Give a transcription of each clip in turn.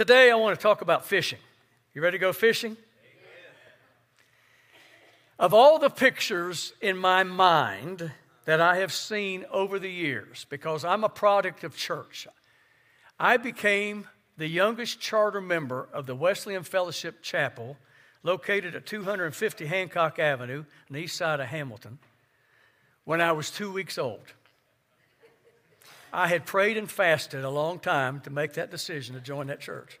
Today, I want to talk about fishing. You ready to go fishing? Of all the pictures in my mind that I have seen over the years, because I'm a product of church, I became the youngest charter member of the Wesleyan Fellowship Chapel, located at 250 Hancock Avenue on the east side of Hamilton, when I was two weeks old. I had prayed and fasted a long time to make that decision to join that church.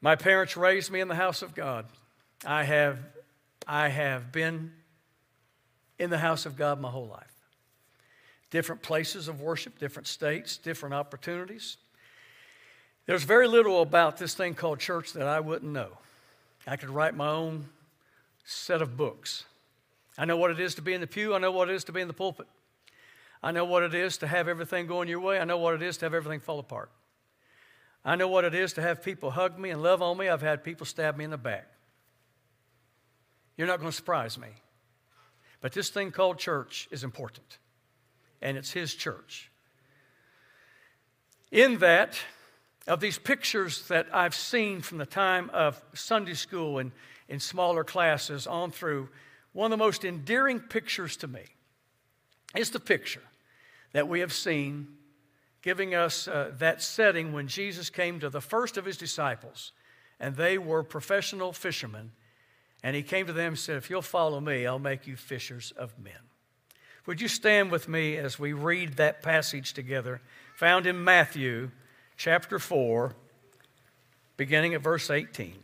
My parents raised me in the house of God. I have, I have been in the house of God my whole life. Different places of worship, different states, different opportunities. There's very little about this thing called church that I wouldn't know. I could write my own set of books. I know what it is to be in the pew, I know what it is to be in the pulpit. I know what it is to have everything going your way, I know what it is to have everything fall apart. I know what it is to have people hug me and love on me. I've had people stab me in the back. You're not going to surprise me. But this thing called church is important, and it's His church. In that, of these pictures that I've seen from the time of Sunday school and in smaller classes on through, one of the most endearing pictures to me is the picture that we have seen giving us uh, that setting when Jesus came to the first of his disciples, and they were professional fishermen. And he came to them and said, If you'll follow me, I'll make you fishers of men. Would you stand with me as we read that passage together, found in Matthew chapter 4, beginning at verse 18?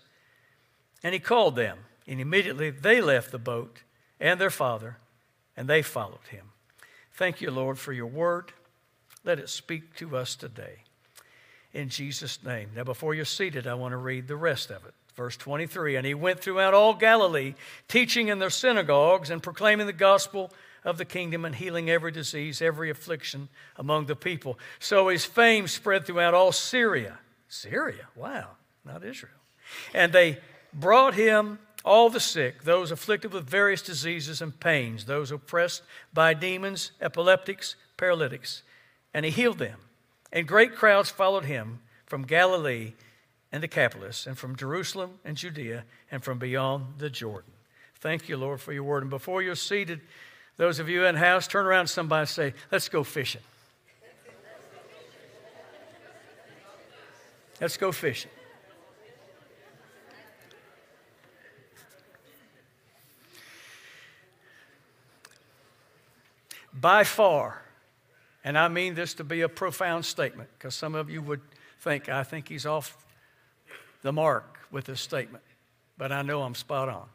And he called them, and immediately they left the boat and their father, and they followed him. Thank you, Lord, for your word. Let it speak to us today. In Jesus' name. Now, before you're seated, I want to read the rest of it. Verse 23 And he went throughout all Galilee, teaching in their synagogues and proclaiming the gospel of the kingdom and healing every disease, every affliction among the people. So his fame spread throughout all Syria. Syria? Wow, not Israel. And they brought him all the sick, those afflicted with various diseases and pains, those oppressed by demons, epileptics, paralytics, and he healed them. And great crowds followed him from Galilee and the Decapolis, and from Jerusalem and Judea, and from beyond the Jordan. Thank you, Lord, for your word. And before you're seated, those of you in house, turn around to somebody and say, Let's go fishing. Let's go fishing. By far, and I mean this to be a profound statement, because some of you would think, I think he's off the mark with this statement, but I know I'm spot on.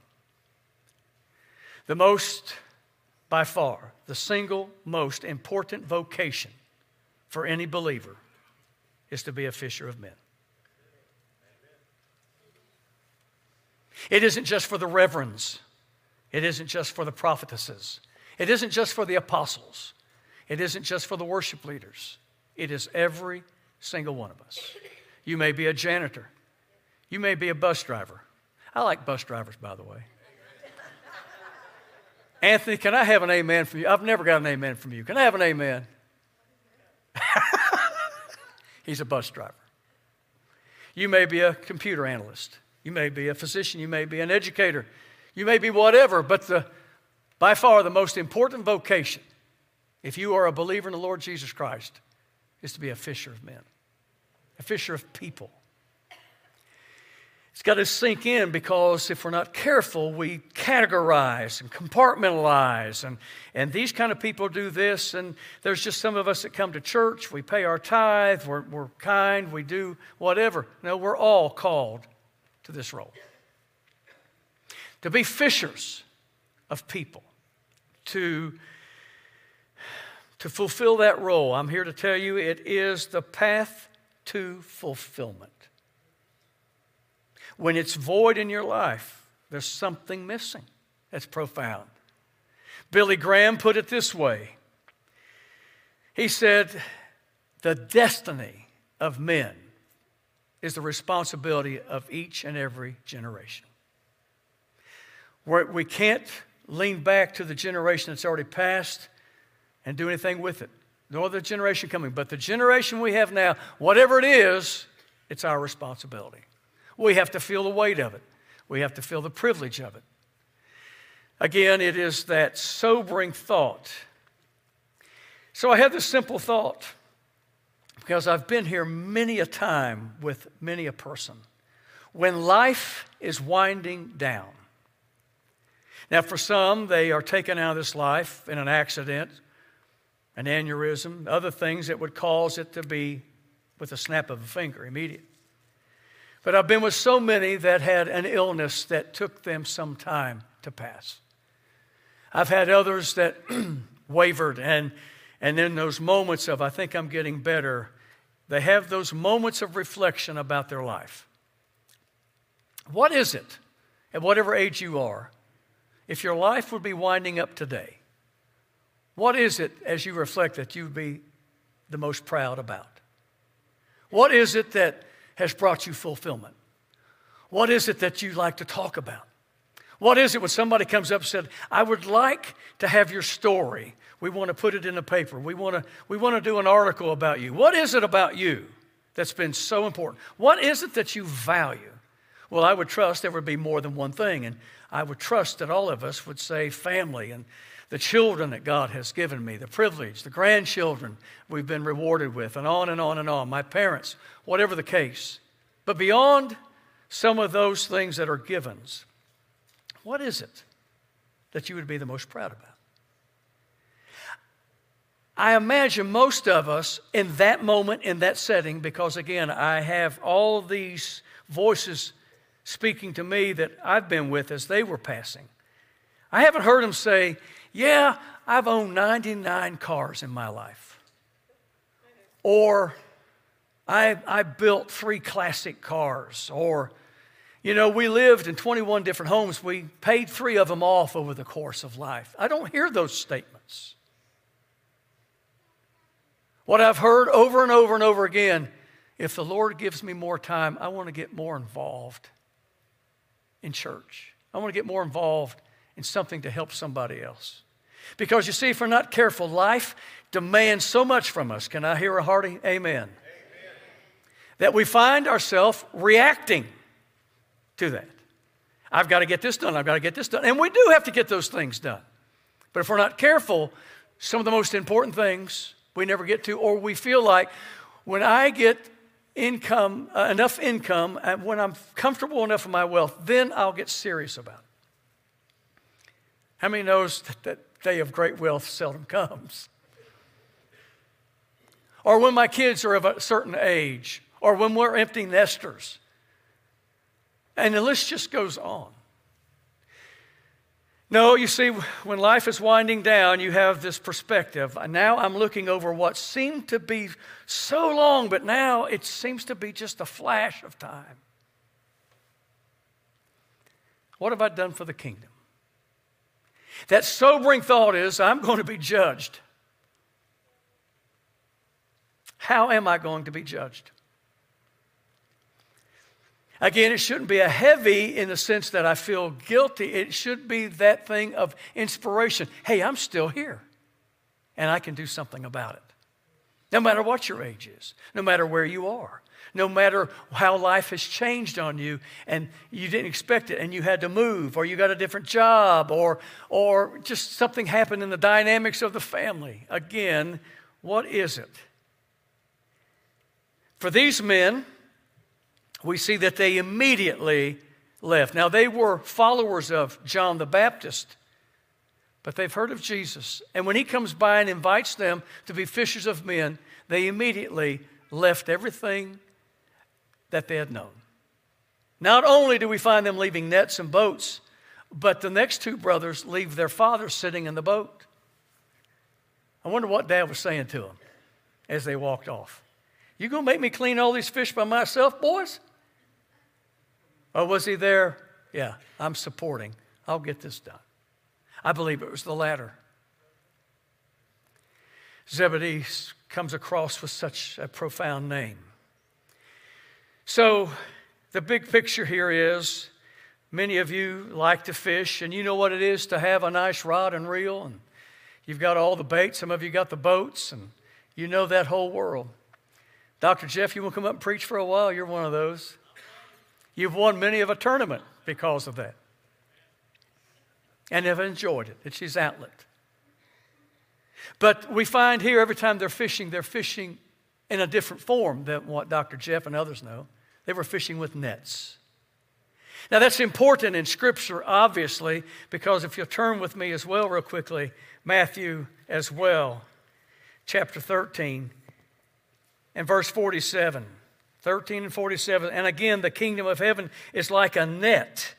The most, by far, the single most important vocation for any believer is to be a fisher of men. It isn't just for the reverends. It isn't just for the prophetesses. It isn't just for the apostles. It isn't just for the worship leaders. It is every single one of us. You may be a janitor. You may be a bus driver. I like bus drivers, by the way. Anthony, can I have an amen from you? I've never got an amen from you. Can I have an amen? He's a bus driver. You may be a computer analyst. You may be a physician. You may be an educator. You may be whatever, but the, by far the most important vocation, if you are a believer in the Lord Jesus Christ, is to be a fisher of men, a fisher of people. It's got to sink in because if we're not careful, we categorize and compartmentalize. And, and these kind of people do this. And there's just some of us that come to church, we pay our tithe, we're, we're kind, we do whatever. No, we're all called to this role. To be fishers of people, to to fulfill that role, I'm here to tell you it is the path to fulfillment. When it's void in your life, there's something missing. That's profound. Billy Graham put it this way He said, The destiny of men is the responsibility of each and every generation. we can't lean back to the generation that's already passed and do anything with it, No other generation coming. But the generation we have now, whatever it is, it's our responsibility. We have to feel the weight of it, we have to feel the privilege of it. Again, it is that sobering thought. So I had this simple thought because I've been here many a time with many a person. When life is winding down, now for some, they are taken out of this life in an accident, an aneurysm, other things that would cause it to be with a snap of a finger, immediate. But I've been with so many that had an illness that took them some time to pass. I've had others that wavered, and, and in those moments of, I think I'm getting better, they have those moments of reflection about their life. What is it, at whatever age you are, if your life would be winding up today? What is it, as you reflect, that you'd be the most proud about? What is it that has brought you fulfillment? What is it that you like to talk about? What is it when somebody comes up and said, I would like to have your story? We want to put it in the paper. We want to, we want to do an article about you. What is it about you that's been so important? What is it that you value? Well, I would trust there would be more than one thing. And I would trust that all of us would say family and the children that God has given me, the privilege, the grandchildren we've been rewarded with, and on and on and on, my parents, whatever the case. But beyond some of those things that are givens, what is it that you would be the most proud about? I imagine most of us in that moment, in that setting, because again, I have all these voices speaking to me that I've been with as they were passing. I haven't heard them say, Yeah, I've owned 99 cars in my life. Or, I, I built three classic cars. Or, you know, we lived in 21 different homes. We paid three of them off over the course of life. I don't hear those statements. What I've heard over and over and over again if the Lord gives me more time, I want to get more involved in church. I want to get more involved in something to help somebody else. Because you see, if we're not careful, life demands so much from us. Can I hear a hearty amen? amen. That we find ourselves reacting to that. I've got to get this done. I've got to get this done. And we do have to get those things done. But if we're not careful, some of the most important things we never get to, or we feel like when I get income, uh, enough income, and when I'm comfortable enough in my wealth, then I'll get serious about it. How many knows that that day of great wealth seldom comes? Or when my kids are of a certain age, or when we're empty nesters, and the list just goes on. No, you see, when life is winding down, you have this perspective. Now I'm looking over what seemed to be so long, but now it seems to be just a flash of time. What have I done for the kingdom? That sobering thought is I'm going to be judged. How am I going to be judged? Again, it shouldn't be a heavy in the sense that I feel guilty. It should be that thing of inspiration. Hey, I'm still here, and I can do something about it. No matter what your age is, no matter where you are, no matter how life has changed on you and you didn't expect it and you had to move or you got a different job or, or just something happened in the dynamics of the family. Again, what is it? For these men, we see that they immediately left. Now, they were followers of John the Baptist, but they've heard of Jesus. And when he comes by and invites them to be fishers of men, they immediately left everything that they had known. Not only do we find them leaving nets and boats, but the next two brothers leave their father sitting in the boat. I wonder what dad was saying to them as they walked off. You gonna make me clean all these fish by myself, boys? Or was he there? Yeah, I'm supporting. I'll get this done. I believe it was the latter. Zebedee comes across with such a profound name. So, the big picture here is many of you like to fish, and you know what it is to have a nice rod and reel, and you've got all the bait. Some of you got the boats, and you know that whole world. Dr. Jeff, you want to come up and preach for a while? You're one of those. You've won many of a tournament because of that and have enjoyed it. It's his outlet. But we find here every time they're fishing, they're fishing in a different form than what Dr. Jeff and others know. They were fishing with nets. Now, that's important in Scripture, obviously, because if you'll turn with me as well, real quickly, Matthew as well, chapter 13 and verse 47. 13 and 47. And again, the kingdom of heaven is like a net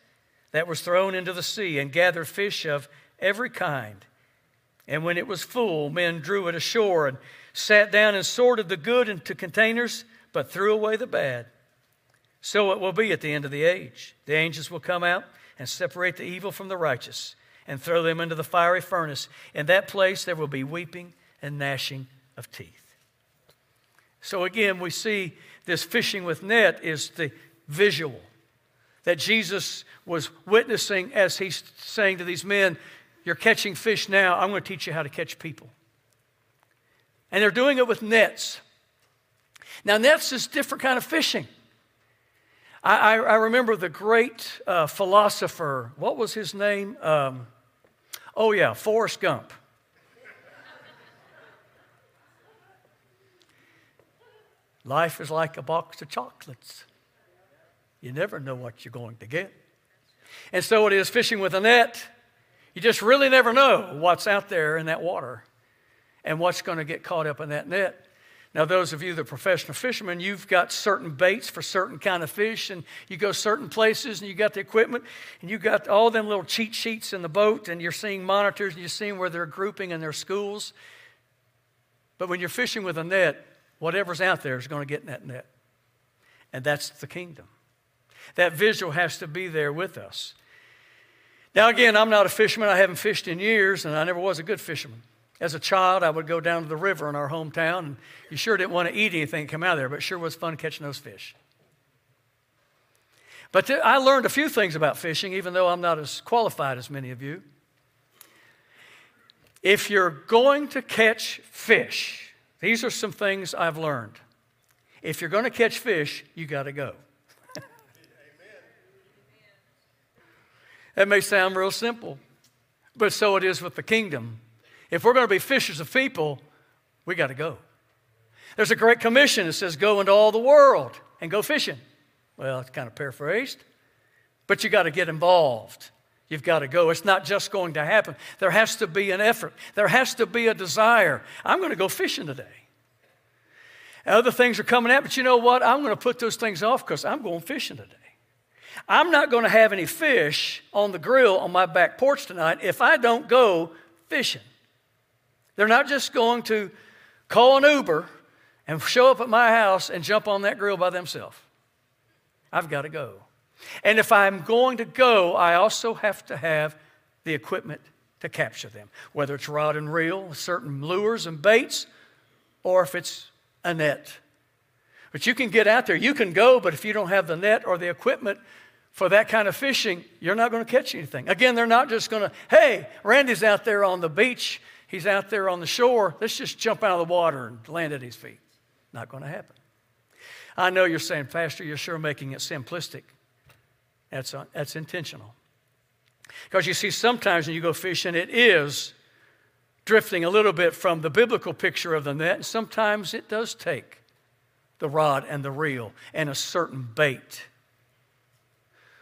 that was thrown into the sea and gathered fish of every kind. And when it was full, men drew it ashore and sat down and sorted the good into containers, but threw away the bad. So it will be at the end of the age. The angels will come out and separate the evil from the righteous and throw them into the fiery furnace. In that place there will be weeping and gnashing of teeth. So again, we see this fishing with net is the visual that Jesus was witnessing as he's saying to these men, You're catching fish now. I'm going to teach you how to catch people. And they're doing it with nets. Now, nets is different kind of fishing. I, I, I remember the great uh, philosopher, what was his name? Um, oh, yeah, Forrest Gump. Life is like a box of chocolates. You never know what you're going to get. And so it is fishing with a net. You just really never know what's out there in that water and what's going to get caught up in that net. Now, those of you that are professional fishermen, you've got certain baits for certain kind of fish, and you go certain places, and you got the equipment, and you got all them little cheat sheets in the boat, and you're seeing monitors, and you're seeing where they're grouping in their schools. But when you're fishing with a net, whatever's out there is going to get in that net. And that's the kingdom. That visual has to be there with us. Now, again, I'm not a fisherman. I haven't fished in years, and I never was a good fisherman. As a child, I would go down to the river in our hometown, and you sure didn't want to eat anything come out of there, but sure was fun catching those fish. But th- I learned a few things about fishing, even though I'm not as qualified as many of you. If you're going to catch fish, these are some things I've learned. If you're going to catch fish, you got to go. that may sound real simple, but so it is with the kingdom. If we're going to be fishers of people, we got to go. There's a great commission that says, Go into all the world and go fishing. Well, it's kind of paraphrased, but you got to get involved. You've got to go. It's not just going to happen. There has to be an effort, there has to be a desire. I'm going to go fishing today. Other things are coming out, but you know what? I'm going to put those things off because I'm going fishing today. I'm not going to have any fish on the grill on my back porch tonight if I don't go fishing. They're not just going to call an Uber and show up at my house and jump on that grill by themselves. I've got to go. And if I'm going to go, I also have to have the equipment to capture them, whether it's rod and reel, certain lures and baits, or if it's a net. But you can get out there, you can go, but if you don't have the net or the equipment for that kind of fishing, you're not going to catch anything. Again, they're not just going to, hey, Randy's out there on the beach He's out there on the shore. Let's just jump out of the water and land at his feet. Not going to happen. I know you're saying, Pastor, you're sure making it simplistic. That's, uh, that's intentional. Because you see, sometimes when you go fishing, it is drifting a little bit from the biblical picture of the net, and sometimes it does take the rod and the reel and a certain bait.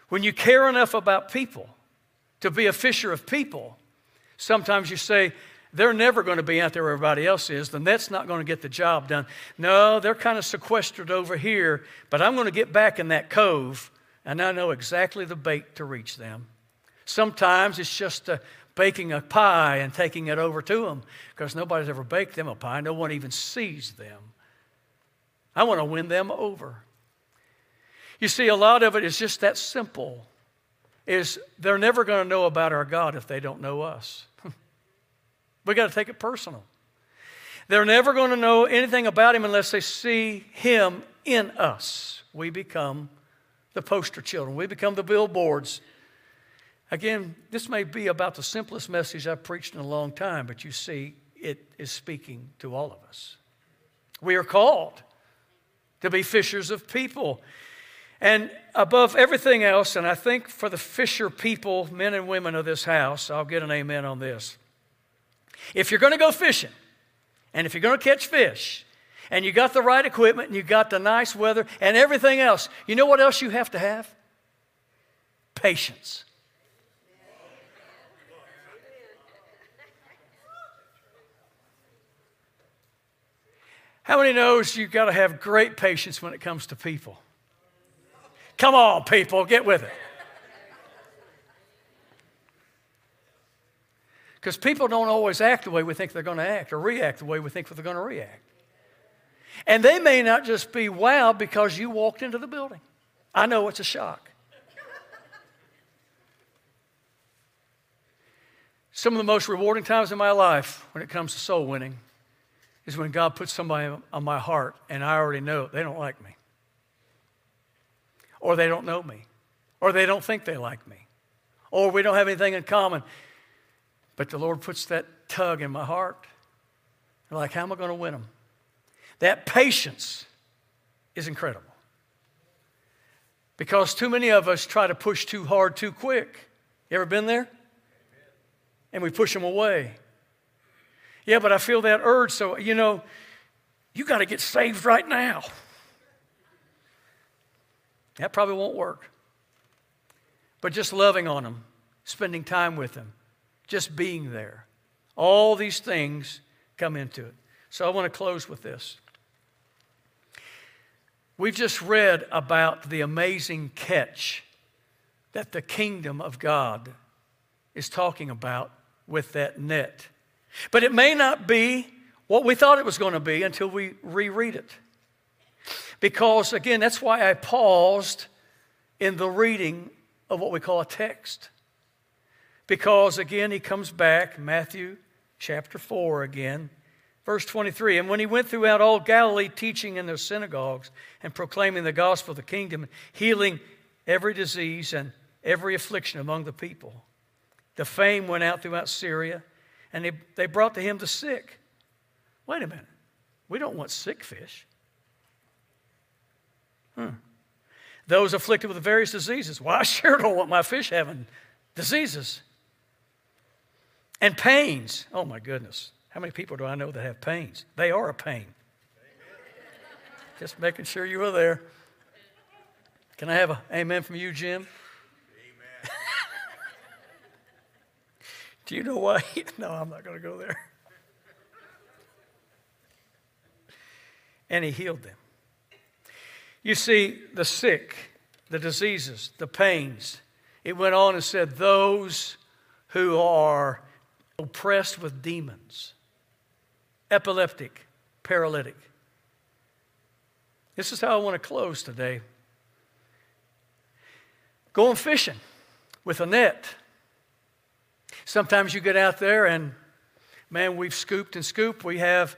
When you care enough about people to be a fisher of people, sometimes you say, they're never going to be out there where everybody else is, then that's not going to get the job done. No, they're kind of sequestered over here, but I'm going to get back in that cove, and I know exactly the bait to reach them. Sometimes it's just to baking a pie and taking it over to them because nobody's ever baked them a pie. No one even sees them. I want to win them over. You see, a lot of it is just that simple. Is they're never going to know about our God if they don't know us. we got to take it personal. They're never going to know anything about him unless they see him in us. We become the poster children. We become the billboards. Again, this may be about the simplest message I've preached in a long time, but you see, it is speaking to all of us. We are called to be fishers of people. And above everything else, and I think for the fisher people, men and women of this house, I'll get an amen on this. If you're going to go fishing, and if you're going to catch fish, and you got the right equipment, and you got the nice weather, and everything else, you know what else you have to have? Patience. How many knows you've got to have great patience when it comes to people? Come on, people, get with it. Because people don't always act the way we think they're going to act or react the way we think they're going to react. And they may not just be wowed because you walked into the building. I know it's a shock. Some of the most rewarding times in my life when it comes to soul winning is when God puts somebody on my heart and I already know they don't like me, or they don't know me, or they don't think they like me, or we don't have anything in common. But the Lord puts that tug in my heart. I'm like, how am I going to win them? That patience is incredible. Because too many of us try to push too hard too quick. You ever been there? And we push them away. Yeah, but I feel that urge, so, you know, you got to get saved right now. That probably won't work. But just loving on them, spending time with them, just being there, all these things come into it. So I want to close with this. We've just read about the amazing catch that the kingdom of God is talking about with that net. But it may not be what we thought it was going to be until we reread it. Because, again, that's why I paused in the reading of what we call a text. Because, again, he comes back, Matthew chapter 4 again, verse 23. And when he went throughout all Galilee, teaching in their synagogues and proclaiming the gospel of the kingdom, healing every disease and every affliction among the people, the fame went out throughout Syria and they, they brought to him the sick. Wait a minute. We don't want sick fish. Hmm. Those afflicted with various diseases. Well, I sure don't want my fish having diseases. And pains. Oh, my goodness. How many people do I know that have pains? They are a pain. Just making sure you were there. Can I have an amen from you, Jim? Amen. do you know why? no, I'm not going to go there. and he healed them. You see, the sick, the diseases, the pains, it went on and said, those who are oppressed with demons, epileptic, paralytic. This is how I want to close today. Going fishing with a net Sometimes you get out there and, man, we've scooped and scooped. We have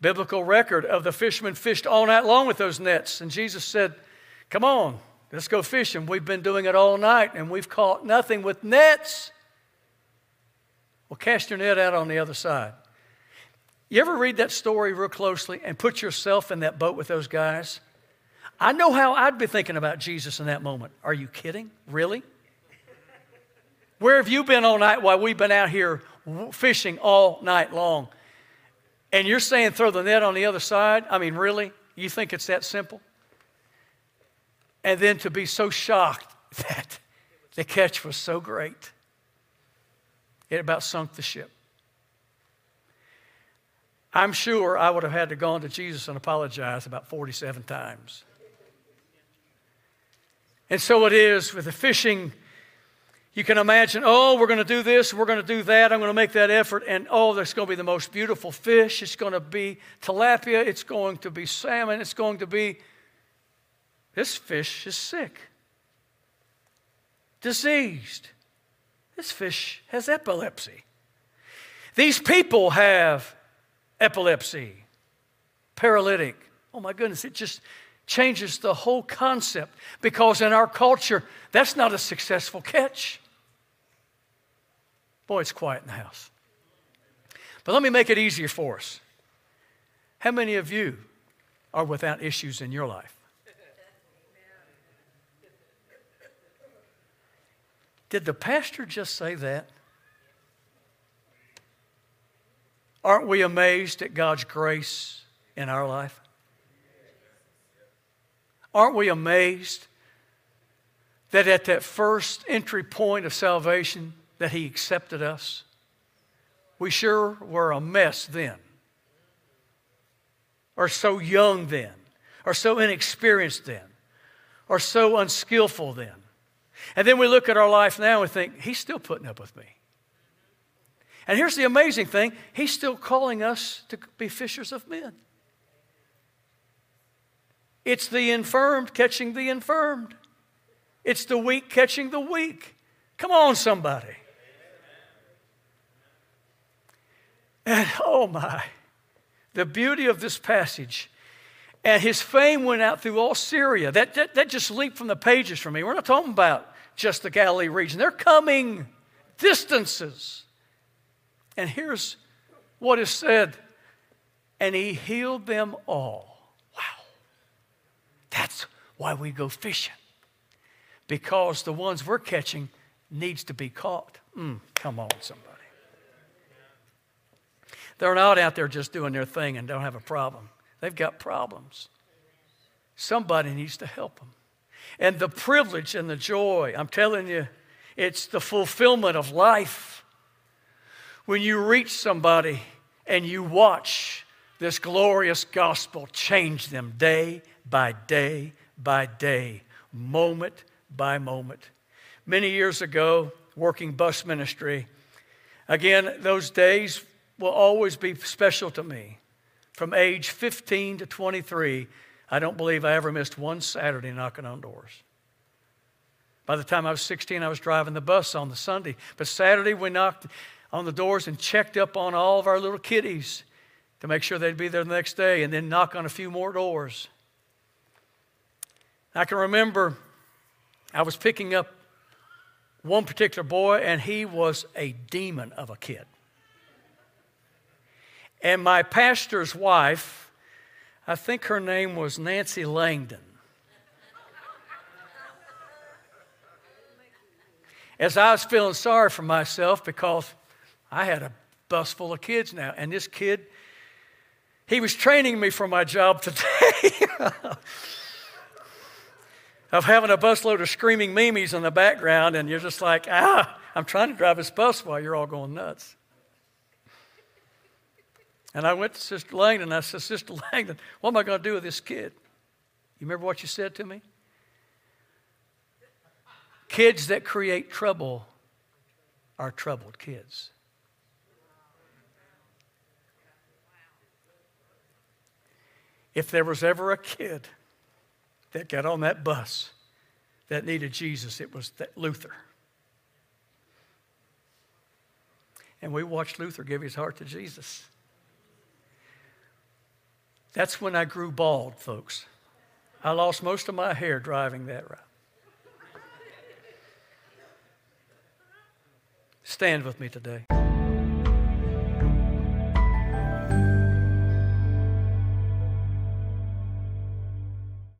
biblical record of the fishermen fished all night long with those nets. And Jesus said, Come on, let's go fishing. We've been doing it all night and we've caught nothing with nets. Well, cast your net out on the other side. You ever read that story real closely and put yourself in that boat with those guys? I know how I'd be thinking about Jesus in that moment. Are you kidding? Really? Where have you been all night while we've been out here fishing all night long? And you're saying throw the net on the other side? I mean, really? You think it's that simple? And then to be so shocked that the catch was so great, it about sunk the ship. I'm sure I would have had to go to Jesus and apologize about 47 times. And so it is with the fishing You can imagine, oh, we're going to do this, we're going to do that, I'm going to make that effort, and oh, there's going to be the most beautiful fish. It's going to be tilapia, it's going to be salmon, it's going to be. This fish is sick, diseased. This fish has epilepsy. These people have epilepsy, paralytic. Oh my goodness, it just changes the whole concept because in our culture, that's not a successful catch. Boy, it's quiet in the house. But let me make it easier for us. How many of you are without issues in your life? Did the pastor just say that? Aren't we amazed at God's grace in our life? Aren't we amazed that at that first entry point of salvation, that He accepted us? We sure were a mess then, or so young then, or so inexperienced then, or so unskillful then. And then we look at our life now and think, He's still putting up with me. And here's the amazing thing He's still calling us to be fishers of men. It's the infirmed catching the infirmed, it's the weak catching the weak. Come on, somebody. And oh my, the beauty of this passage. And his fame went out through all Syria. That, that, that just leaped from the pages for me. We're not talking about just the Galilee region, they're coming distances. And here's what is said and he healed them all. Wow. That's why we go fishing. Because the ones we're catching needs to be caught. Mm, come on, somebody. They're not out there just doing their thing and don't have a problem. They've got problems. Somebody needs to help them. And the privilege and the joy, I'm telling you, it's the fulfillment of life. When you reach somebody and you watch this glorious gospel change them day by day by day, moment by moment. Many years ago, working bus ministry, again, those days will always be special to me. From age 15 to 23, I don't believe I ever missed one Saturday knocking on doors. By the time I was 16, I was driving the bus on the Sunday. But Saturday, we knocked on the doors and checked up on all of our little kiddies to make sure they'd be there the next day and then knock on a few more doors. I can remember I was picking up one particular boy, and he was a demon of a kid. And my pastor's wife, I think her name was Nancy Langdon. As I was feeling sorry for myself because I had a bus full of kids now, and this kid, he was training me for my job today. of having a busload of screaming memes in the background, and you're just like, ah, I'm trying to drive this bus while you're all going nuts. And I went to Sister Langdon and I said, Sister Langdon, what am I going to do with this kid? You remember what you said to me? Kids that create trouble are troubled kids. If there was ever a kid that got on that bus that needed Jesus, it was Luther. And we watched Luther give his heart to Jesus. That's when I grew bald, folks. I lost most of my hair driving that route. Stand with me today.